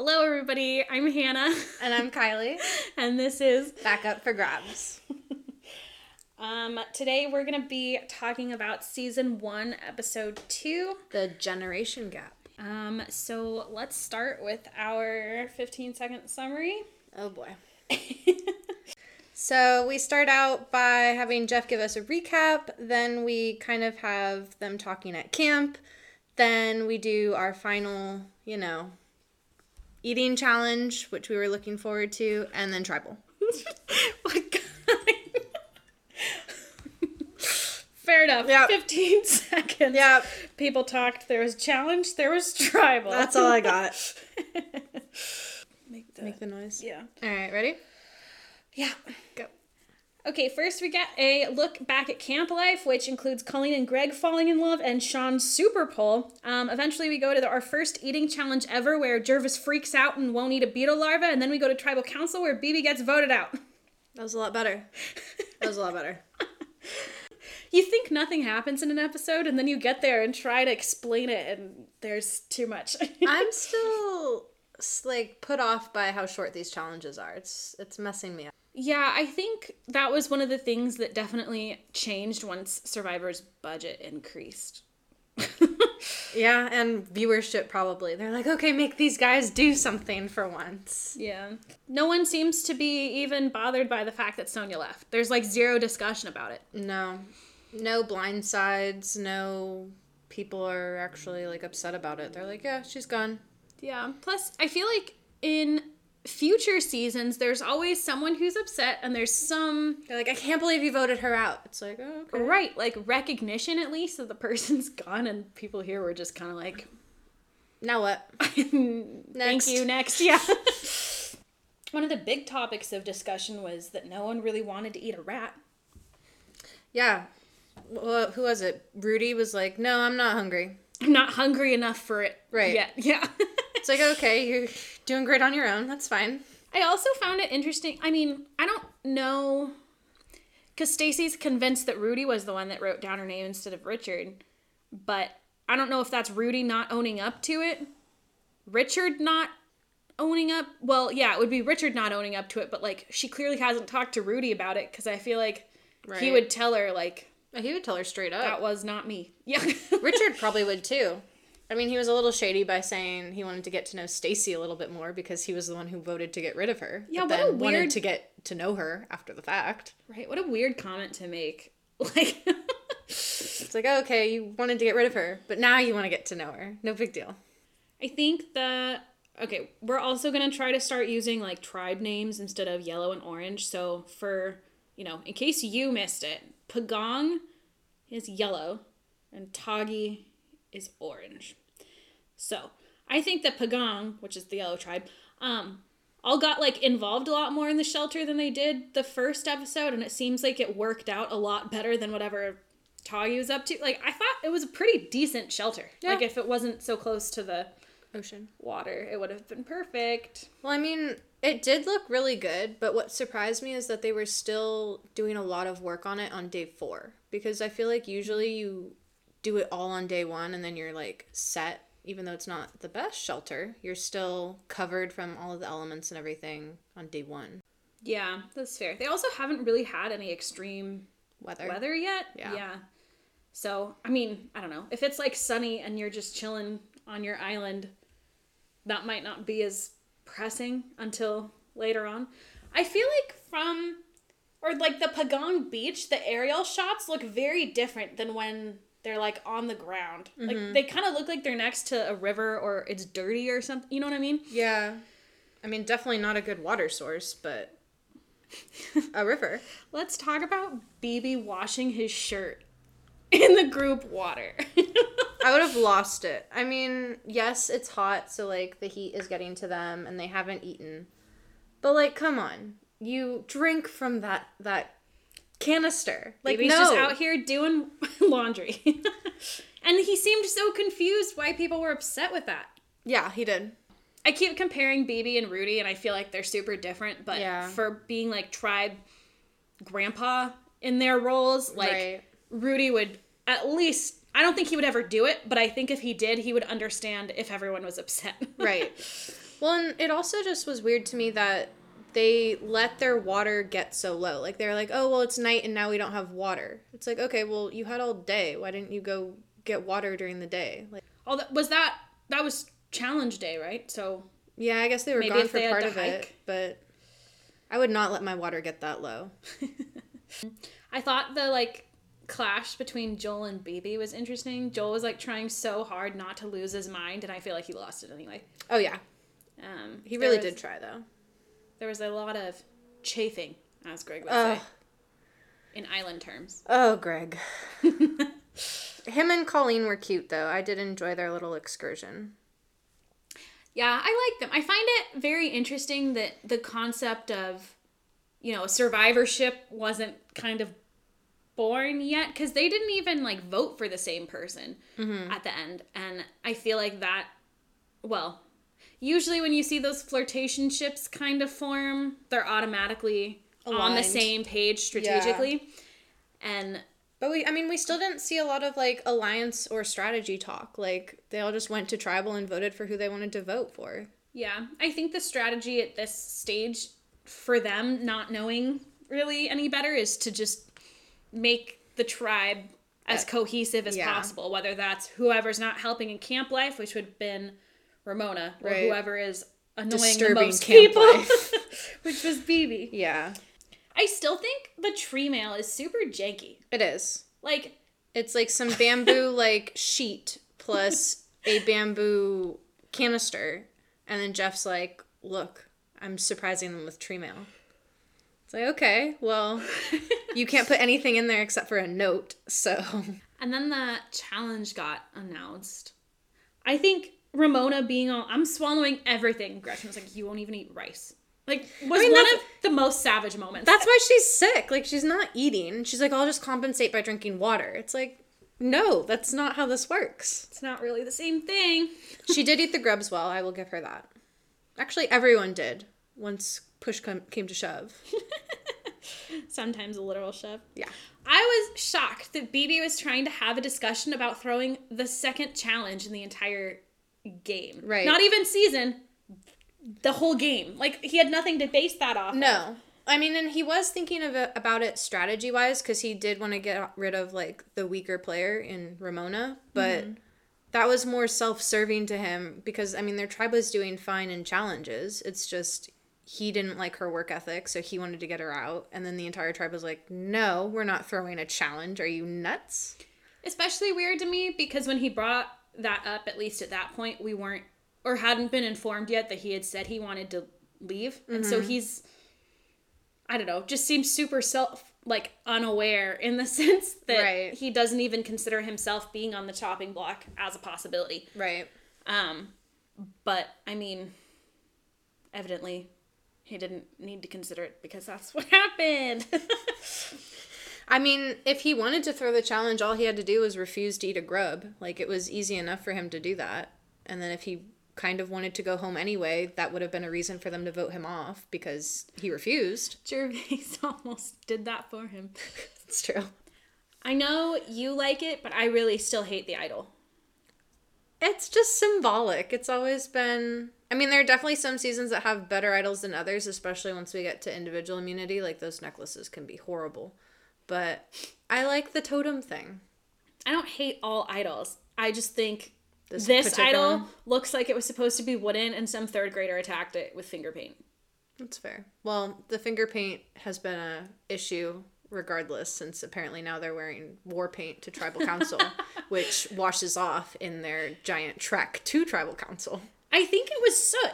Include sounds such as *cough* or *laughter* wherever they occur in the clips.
Hello, everybody. I'm Hannah, *laughs* And I'm Kylie. and this is. Back up for grabs. *laughs* Um, today we're gonna be talking about season one, episode two. The generation gap. Um, so let's start with our 15 second summary. Oh boy. *laughs* So we start out by having Jeff give us a recap. Then we kind of have them talking at camp. Then we do our final, you know, eating challenge, which we were looking forward to, and then tribal. *laughs* Oh what kind? Fair enough. Yep. 15 *laughs* seconds. Yep. People talked. There was challenge. There was tribal. That's all I got. *laughs* Make the, Make the noise. yeah. All right, ready? Yeah. Go. Okay, first we get a look back at camp life, which includes Colleen and Greg falling in love and Sean's super pull. Um, eventually, we go to the, our first eating challenge ever, where Gervase freaks out and won't eat a beetle larva, and then we go to tribal council, where BB gets voted out. That was a lot better. That was a lot better. *laughs* You think nothing happens in an episode, and then you get there and try to explain it, and there's too much. *laughs* I'm still like put off by how short these challenges are. It's it's messing me up. Yeah, I think that was one of the things that definitely changed once Survivor's budget increased. *laughs* Yeah, and viewership probably. They're like, okay, make these guys do something for once. Yeah. No one seems to be even bothered by the fact that Sonja left. There's like zero discussion about it. No, no blind sides. No people are actually like upset about it. They're like, yeah, she's gone. Yeah. Plus, I feel like in future seasons, there's always someone who's upset, and there's some, They're like, I can't believe you voted her out. It's like, oh, okay. right, like recognition at least that the person's *laughs* gone, and people here were just kind of like, Now what? *laughs* Thank you. Next, yeah. *laughs* One of the big topics of discussion was that no one really wanted to eat a rat. Yeah. Well, who was it? Rudy was like, no, I'm not hungry. I'm not hungry enough for it Right. yet. Yeah. It's like, okay, you're doing great on your own. That's fine. I also found it interesting. I mean, I don't know because Stacey's convinced that Rudy was the one that wrote down her name instead of Richard, but I don't know if that's Rudy not owning up to it, Richard not owning up. Well, yeah, it would be Richard not owning up to it, but like she clearly hasn't talked to Rudy about it because I feel like he would tell her like He would tell her straight up. that was not me. *laughs* Yeah, Richard probably would too. I mean, he was a little shady by saying he wanted to get to know Stacey a little bit more because he was the one who voted to get rid of her. Yeah, but what a then wanted weird- to get to know her after the fact. right. What a weird comment to make. *laughs* Like. It's like, oh, okay, you wanted to get rid of her, but now you want to get to know her. No big deal. I think the okay, we're also gonna try to start using like tribe names instead of yellow and orange. So for you know, in case you missed it, Pagong is yellow and Tagi is orange. So I think that Pagong, which is the yellow tribe, um, all got like involved a lot more in the shelter than they did the first episode, and it seems like it worked out a lot better than whatever was up to. Like I thought it was a pretty decent shelter. Yeah. Like if it wasn't so close to the Ocean. water, it would have been perfect. Well, I mean, it did look really good, but what surprised me is that they were still doing a lot of work on it on day four. Because I feel like usually you do it all on day one and then you're like set, even though it's not the best shelter, you're still covered from all of the elements and everything on day one. Yeah, that's fair. They also haven't really had any extreme Weather. weather yet. Yeah. So, I mean, I don't know. If it's like sunny and you're just chilling on your island, that might not be as pressing until later on. I feel like from or like the Pagong Beach, the aerial shots look very different than when they're like on the ground. Like mm-hmm. they kind of look like they're next to a river or it's dirty or something. You know what I mean? Yeah. I mean, definitely not a good water source, but a river. *laughs* Let's talk about BB washing his shirt in the group water. *laughs* I would have lost it. I mean, yes, it's hot, so like the heat is getting to them and they haven't eaten. But like, come on. You drink from that that canister. Like BB's no. just out here doing *laughs* laundry. *laughs* and he seemed so confused why people were upset with that. Yeah, he did. I keep comparing BB and Rudy, and I feel like they're super different. But Yeah. for being like tribe grandpa in their roles, like Right. Rudy would at least. I don't think he would ever do it, but I think if he did, he would understand if everyone was upset. *laughs* Right. Well, and it also just was weird to me that they let their water get so low. Like they're like, "Oh, well, it's night and now we don't have water." It's like, "Okay, well, you had all day. Why didn't you go get water during the day?" Like, All that was that that was challenge day, right? So yeah, I guess they were Maybe gone for part of it, but I would not let my water get that low. *laughs* I thought the like clash between Joel and BB was interesting. Joel was like trying so hard not to lose his mind, and I feel like he lost it anyway. Oh yeah, Um, he really was- did try though. There was a lot of chafing, as Greg would Ugh. say, in island terms. Oh, Greg. *laughs* Him and Colleen were cute though. I did enjoy their little excursion. Yeah, I like them. I find it very interesting that the concept of, you know, survivorship wasn't kind of born yet because they didn't even like vote for the same person mm-hmm. at the end. And I feel like that, well, usually when you see those flirtation ships kind of form, they're automatically on the same page strategically. And But we, I mean, we still didn't see a lot of like alliance or strategy talk. Like they all just went to tribal and voted for who they wanted to vote for. Yeah, I think the strategy at this stage for them not knowing really any better is to just make the tribe as uh, cohesive as yeah. possible, whether that's whoever's not helping in camp life, which would have been Ramona, or Right. whoever is annoying Disturbing the most people, *laughs* which was BB. Yeah, I still think the tree mail is super janky. it is. Like, It's like some bamboo *laughs* like sheet plus a bamboo canister, and then Jeff's like, "Look, I'm surprising them with tree mail." It's like, okay, well, you can't put anything in there except for a note, so And then the challenge got announced. I think Ramona being all, I'm swallowing everything. Gretchen was like, you won't even eat rice. Like, was mean, one of the most savage moments. That's why she's sick. Like she's not eating. She's like, I'll just compensate by drinking water. It's like, no, that's not how this works. it's not really the same thing. *laughs* She did eat the grubs well. I will give her that. Actually, everyone did once push come, came to shove. *laughs* Sometimes a literal shove. Yeah. I was shocked that BB was trying to have a discussion about throwing the second challenge in the entire game. Right. Not even season, the whole game. Like, he had nothing to base that off. of. No. I mean, and he was thinking of it, about it strategy wise because he did want to get rid of like the weaker player in Ramona, but mm-hmm. that was more self serving to him because I mean their tribe was doing fine in challenges. It's just he didn't like her work ethic, so he wanted to get her out, and then the entire tribe was like, "No, we're not throwing a challenge. Are you nuts?" especially weird to me because when he brought that up at least at that point we weren't or hadn't been informed yet that he had said he wanted to leave and so he's i don't know just seems super self like unaware in the *laughs* sense that Right. he doesn't even consider himself being on the chopping block as a possibility Right. um but i mean evidently he didn't need to consider it because that's what *laughs* happened *laughs* I mean, if he wanted to throw the challenge, all he had to do was refuse to eat a grub. Like it was easy enough for him to do that. And then if he kind of wanted to go home anyway, that would have been a reason for them to vote him off because he refused. Gervase *laughs* almost did that for him *laughs* It's true. I know you like it, but I really still hate the idol. It's just symbolic. It's always been. I mean, there are definitely some seasons that have better idols than others, especially once we get to individual immunity. Like those necklaces can be horrible. But I like the totem thing. I don't hate all idols. I just think This this, idol looks like it was supposed to be wooden and some third grader attacked it with finger paint. That's fair. Well, the finger paint has been a issue regardless since apparently now they're wearing war paint to tribal council, *laughs* which washes off in their giant trek to tribal council. I think it was soot.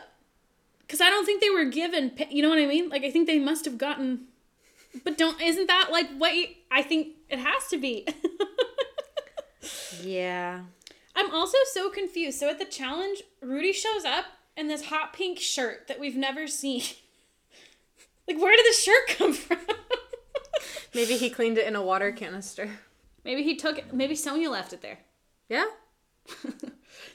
Cuz I don't think they were given, you know what I mean? Like I think they must have gotten But don't isn't that like what you, I think it has to be. *laughs* Yeah. I'm also so confused. So at the challenge, Rudy shows up in this hot pink shirt that we've never seen. *laughs* like, where did the shirt come *laughs* from? Maybe he cleaned it in a water canister. maybe he took it. Maybe Sonja left it there. Yeah.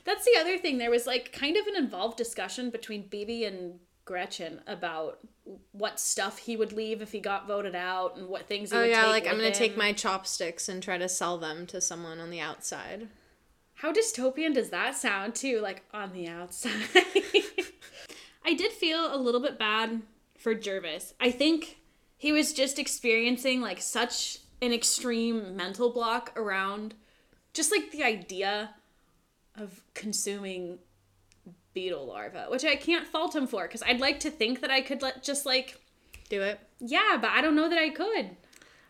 That's the other thing. There was like kind of an involved discussion between BB and Gretchen about what stuff he would leave if he got voted out and what things he Oh yeah, like I'm gonna take my chopsticks and try to sell them to someone on the outside. How dystopian does that sound too? Like on the outside. *laughs* I did feel a little bit bad for Gervase. I think he was just experiencing like such an extreme mental block around just like the idea of consuming beetle larva, which I can't fault him for because I'd like to think that I could let just like Do it. yeah, but I don't know that I could.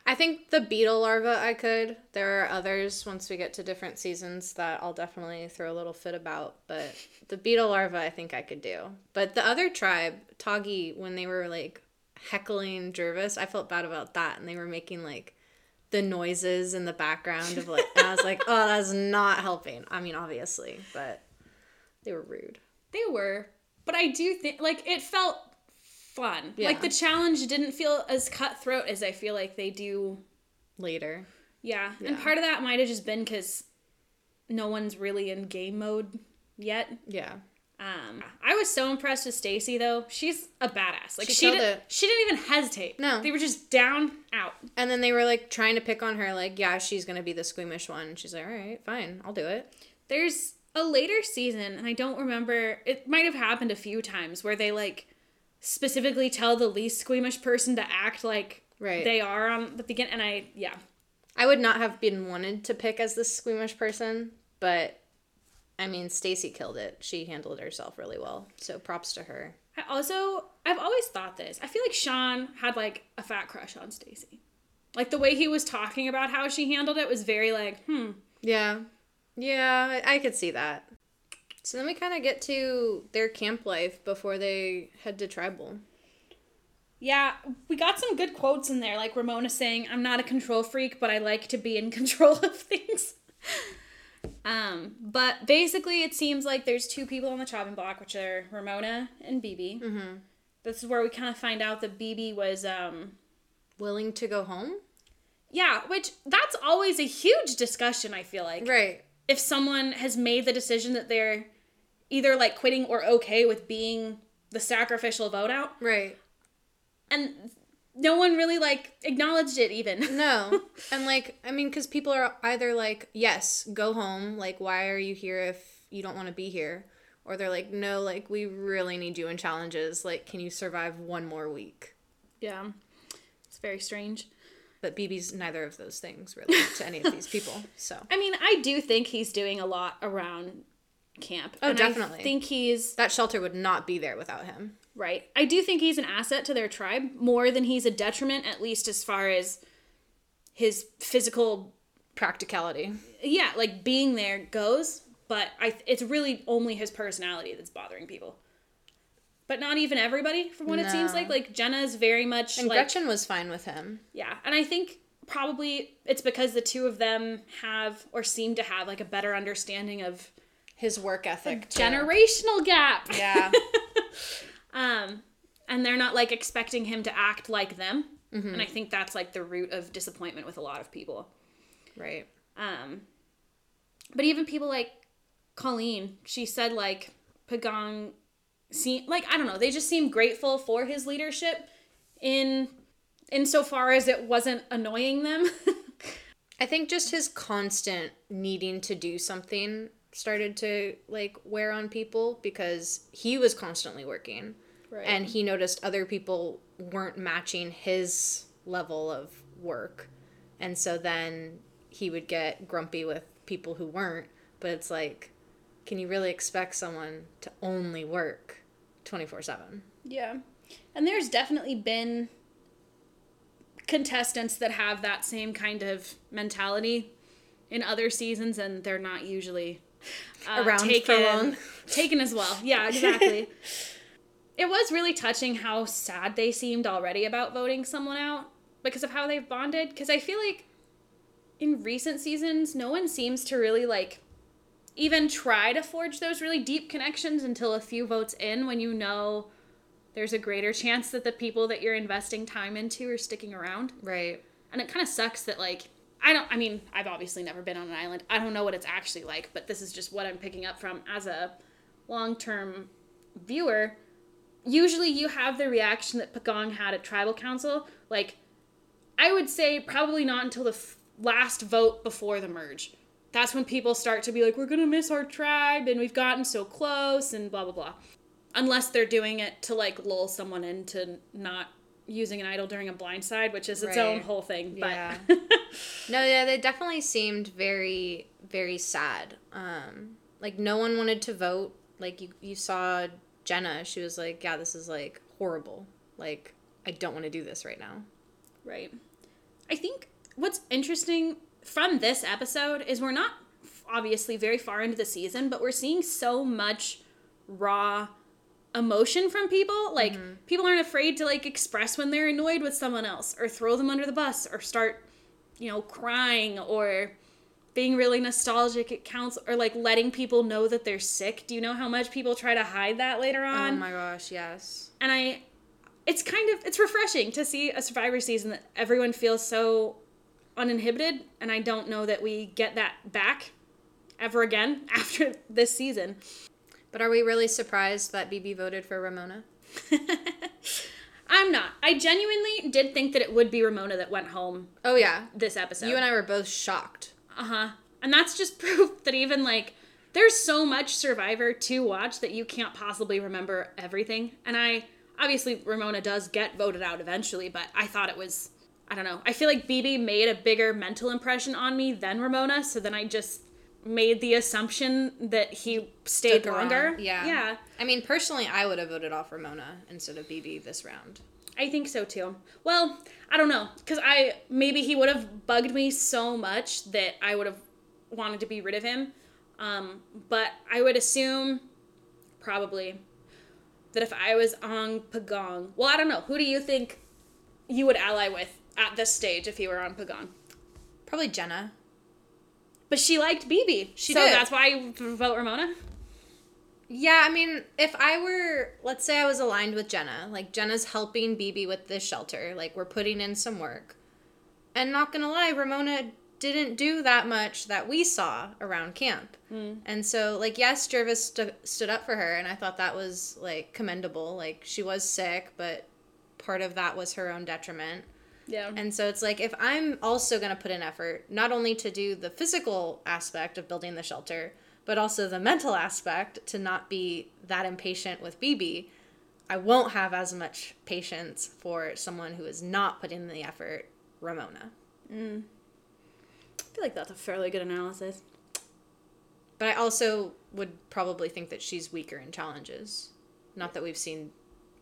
I think the beetle larva I could. There are others once we get to different seasons that I'll definitely throw a little fit about, but the beetle larva I think I could do. But the other tribe, Tagi, when they were like heckling Gervase, I felt bad about that and they were making like the noises in the background of like and I was like, *laughs* "Oh, that's not helping." I mean, obviously, but they were rude. They were, but I do think like it felt fun. Yeah. Like the challenge didn't feel as cutthroat as I feel like they do Later. Yeah, and part of that might have just been because no one's really in game mode yet. Yeah. Um, I was so impressed with Stacey though. She's a badass. Like She she, killed did, it. she didn't even hesitate. No. they were just down out. And then they were like trying to pick on her, like, yeah, she's gonna be the squeamish one. She's like, all right, fine, I'll do it. There's a later season, and I don't remember. It might have happened a few times where they like specifically tell the least squeamish person to act like Right. they are on the begin. And I yeah, I would not have been wanted to pick as the squeamish person, but I mean, Stacey killed it. She handled herself really well. So props to her. I also I've always thought this. I feel like Sean had like a fat crush on Stacey. Like the way he was talking about how she handled it was very like, hmm. Yeah. Yeah, I, could see that. So then we kind of get to their camp life before they head to tribal. Yeah, we got some good quotes in there, like Ramona saying, I'm not a control freak, but I like to be in *laughs* control of things. um, but basically it seems like there's two people on the chopping block, which are Ramona and BB. Mm-hmm. This is where we kind of find out that BB was um Willing to go home? yeah, which that's always a huge discussion, I feel like. Right. If someone has made the decision that they're either like quitting or okay with being the sacrificial vote out Right. and no one really like acknowledged it even *laughs* No. and like, I mean, because people are either like, yes, go home. Like, why are you here if you don't want to be here? Or they're like, no, like, we really need you in challenges. Like, can you survive one more week? yeah it's very strange But BB's neither of those things really *laughs* to any of these people. So, i mean i do think he's doing a lot around camp Oh, and I definitely. think he's that shelter would not be there without him. right i do think he's an asset to their tribe more than he's a detriment at least as far as his physical Practicality. yeah, like being there goes, but I it's really only his personality that's bothering people. But not even everybody, from what it seems like. Like Jenna is very much And like Gretchen was fine with him. yeah, and I think probably it's because the two of them have or seem to have like a better understanding of His work ethic. generational gap. Yeah. *laughs* um, and they're not like expecting him to act like them, and I think that's like the root of disappointment with a lot of people. right. Um, but even people like Colleen, she said like Pagong seem like I don't know, they just seem grateful for his leadership in insofar as it wasn't annoying them. *laughs* I think just his constant needing to do something started to like wear on people because he was constantly working. Right. And he noticed other people weren't matching his level of work. And so then he would get grumpy with people who weren't. But it's like, can you really expect someone to only work 24 7? yeah. And there's definitely been contestants that have that same kind of mentality in other seasons and they're not usually uh, Around for long. taken as well. Yeah, *laughs* exactly. it was really touching how sad they seemed already about voting someone out because of how they've bonded. Because I feel like in recent seasons, no one seems to really like even try to forge those really deep connections until a few votes in when you know there's a greater chance that the people that you're investing time into are sticking around. Right. And it kind of sucks that like I don't I mean, I've obviously never been on an island. I don't know what it's actually like, but this is just what I'm picking up from as a long-term viewer. Usually you have the reaction that Pagong had at tribal council, like I would say probably not until the f- last vote before the merge. That's when people start to be like, we're going to miss our tribe and we've gotten so close and blah, blah, blah. unless they're doing it to like lull someone into not using an idol during a blind side, which is its own whole thing. Yeah. But *laughs* No, yeah, they definitely seemed very, very sad. Um, like no one wanted to vote. Like you, you saw Jenna. She was like, "Yeah, this is like horrible. Like I don't want to do this right now." Right. I think what's interesting from this episode is we're not obviously very far into the season, but we're seeing so much raw emotion from people. Like mm-hmm. people aren't afraid to like express when they're annoyed with someone else or throw them under the bus or start, you know, crying or being really nostalgic at counts or like letting people know that they're sick. Do you know how much people try to hide that later oh on? oh my gosh, yes. and I it's kind of it's refreshing to see a survivor season that everyone feels so uninhibited and I don't know that we get that back ever again *laughs* after this season. But are we really surprised that BB voted for Ramona? *laughs* I'm not. I genuinely did think that it would be Ramona that went home Oh yeah, this episode. you and I were both shocked. Uh-huh. And that's just *laughs* proof that even like there's so much Survivor to watch that you can't possibly remember everything. And I obviously Ramona does get voted out eventually, but I thought it was I don't know. I feel like BB made a bigger mental impression on me than Ramona, so then I just made the assumption that he stayed Stuck around. longer. Yeah. Yeah. I mean, personally, I would have voted off Ramona instead of BB this round. I think so too. Well, I don't know cuz I maybe he would have bugged me so much that I would have wanted to be rid of him. Um, but I would assume probably that if I was on Pagong, well, I don't know. Who do you think you would ally with at this stage if you were on Pagong. Probably Jenna. But she liked BB. She so did. that's why you vote Ramona? Yeah, I mean, if I were, let's say I was aligned with Jenna, like Jenna's helping BB with this shelter, like we're putting in some work. And not gonna lie, Ramona didn't do that much that we saw around camp. Hmm. And so, like, yes, Gervase stu- stood up for her, and I thought that was, like, commendable. Like, she was sick, but part of that was her own detriment. Yeah. And so it's like if I'm also going to put an effort, not only to do the physical aspect of building the shelter, but also the mental aspect to not be that impatient with BB, I won't have as much patience for someone who is not putting in the effort, Ramona. Mm. I feel like that's a fairly good analysis. But I also would probably think that she's weaker in challenges. Not that we've seen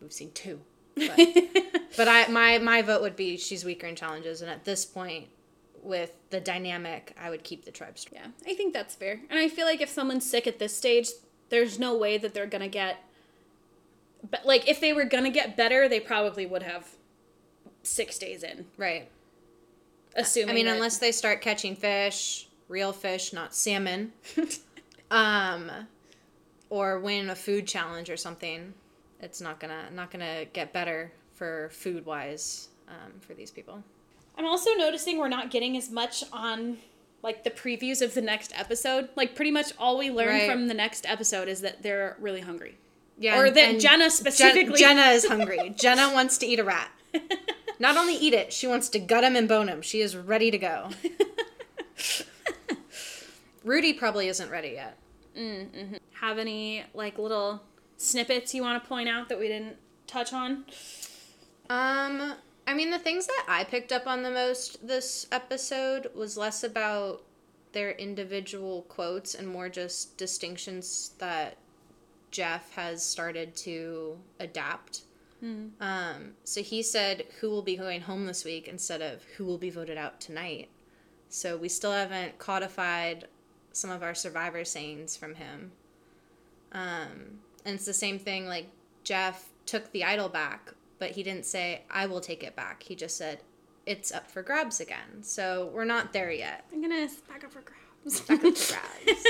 we've seen two. But, *laughs* but I my my vote would be she's weaker in challenges and at this point with the dynamic, I would keep the tribe strong. Yeah, I think that's fair. And I feel like if someone's sick at this stage, there's no way that they're gonna get. But like, if they were gonna get better, they probably would have six days in, Right. assuming. I mean, that- unless they start catching fish, real fish, not salmon, *laughs* um, or win a food challenge or something, it's not gonna not gonna get better for food wise um, for these people. I'm also noticing we're not getting as much on like the previews of the next episode. Like, pretty much all we learn Right. from the next episode is that they're really hungry, Yeah, or that Jenna Jen- specifically. Jenna is hungry. *laughs* Jenna wants to eat a rat. Not only eat it, she wants to gut him and bone him. She is ready to go. *laughs* Rudy probably isn't ready yet. have any like little snippets you want to point out that we didn't touch on? Um, I mean, the things that I picked up on the most this episode was less about their individual quotes and more just distinctions that Jeff has started to adapt. Um, so he said, Who will be going home this week instead of who will be voted out tonight. So we still haven't codified some of our survivor sayings from him. Um, and it's the same thing like Jeff took the idol back, but he didn't say, I will take it back. He just said, it's up for grabs again. So we're not there yet. I'm gonna back up for grabs. Back up for *laughs* grabs.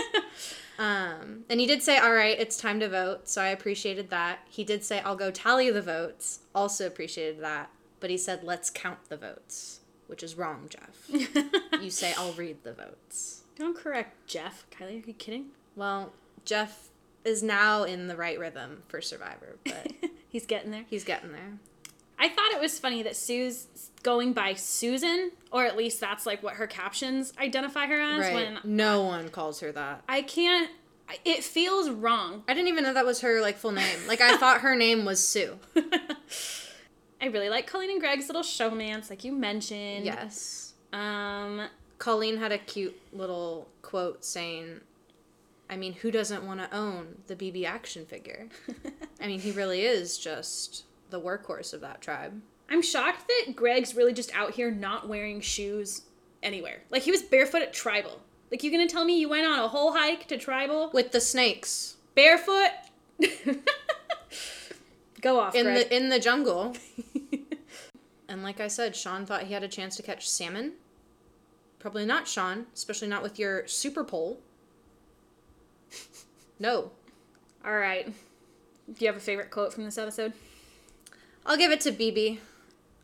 um, and he did say, all right, it's time to vote. So I appreciated that. He did say, I'll go tally the votes. Also appreciated that. But he said, let's count the votes, which is wrong, Jeff. *laughs* you say, I'll read the votes. Don't correct Jeff. Kylie, are you kidding? Well, Jeff is now in the right rhythm for Survivor, but *laughs* He's getting there. he's getting there. I thought it was funny that Sue's going by Susan, or at least that's like what her captions identify her as. Right. When no one calls her that. I can't it feels wrong. I didn't even know that was her like full name. Like I thought her name was Sue. *laughs* I really like Colleen and Greg's little showmance, like you mentioned. Yes. Um, Colleen had a cute little quote saying, I mean, who doesn't want to own the BB action figure? *laughs* I mean, he really is just the workhorse of that tribe. I'm shocked that Greg's really just out here not wearing shoes anywhere. Like he was barefoot at tribal. Like you gonna tell me you went on a whole hike to tribal With the snakes barefoot? *laughs* Go off, in Greg. the in the jungle. *laughs* and like I said, Sean thought he had a chance to catch salmon. Probably not, Sean, especially not with your super pole. No. All right. Do you have a favorite quote from this episode? I'll give it to BB.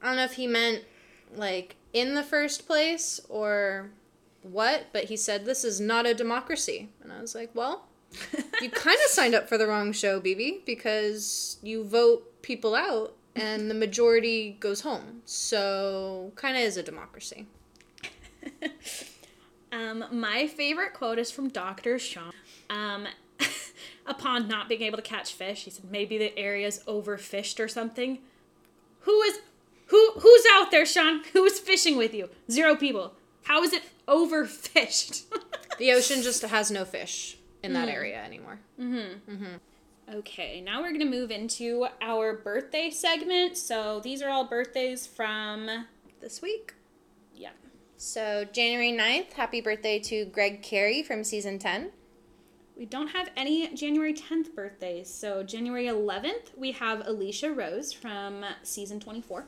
I don't know if he meant like in the first place or what, but he said this is not a democracy. And I was like, well, *laughs* you kind of signed up for the wrong show, BB, because you vote people out and the majority goes home. So, kind of is a democracy. *laughs* Um, my favorite quote is from Dr. Sean. Um, upon not being able to catch fish, he said maybe the area's overfished or something. Who is who who's out there, Sean? *laughs* Who is fishing with you? Zero people. How is it overfished? *laughs* The ocean just has no fish in that area anymore. Mhm, mhm. okay, now we're gonna move into our birthday segment. So these are all birthdays from This week. yeah. So, January 9th, happy birthday to Gregg Carey from season 10. We don't have any January 10th birthdays. So January 11th, we have Alicia Rosa from season 24.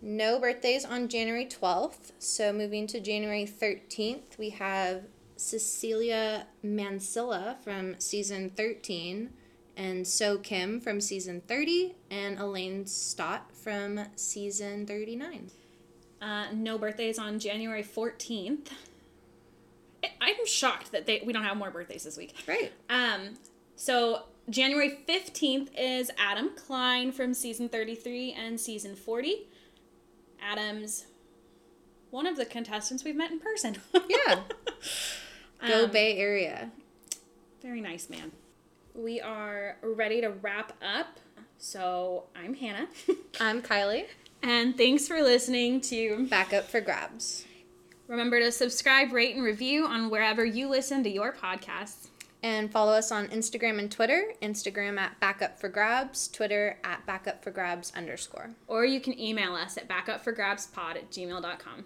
No birthdays on January 12th. So moving to January 13th, we have Cecilia Mansilla from season 13, and So Kim from season 30, and Elaine Stott from season 39. Uh, no birthdays on January 14th. I'm shocked that they we don't have more birthdays this week. Right. Um, so January 15th is Adam Klein from season 33 and season 40. Adam's one of the contestants we've met in person. *laughs* Yeah. Go Um, Bay Area. Very nice, man. We are ready to wrap up. So I'm Hannah. *laughs* I'm Kylie. and thanks for listening to. Back up for grabs. Remember to subscribe, rate, and review on wherever you listen to your podcasts. And follow us on Instagram and Twitter. Instagram at Backup for Grabs, Twitter at Backup for Grabs underscore. Or you can email us at backupforgrabspod at gmail.com.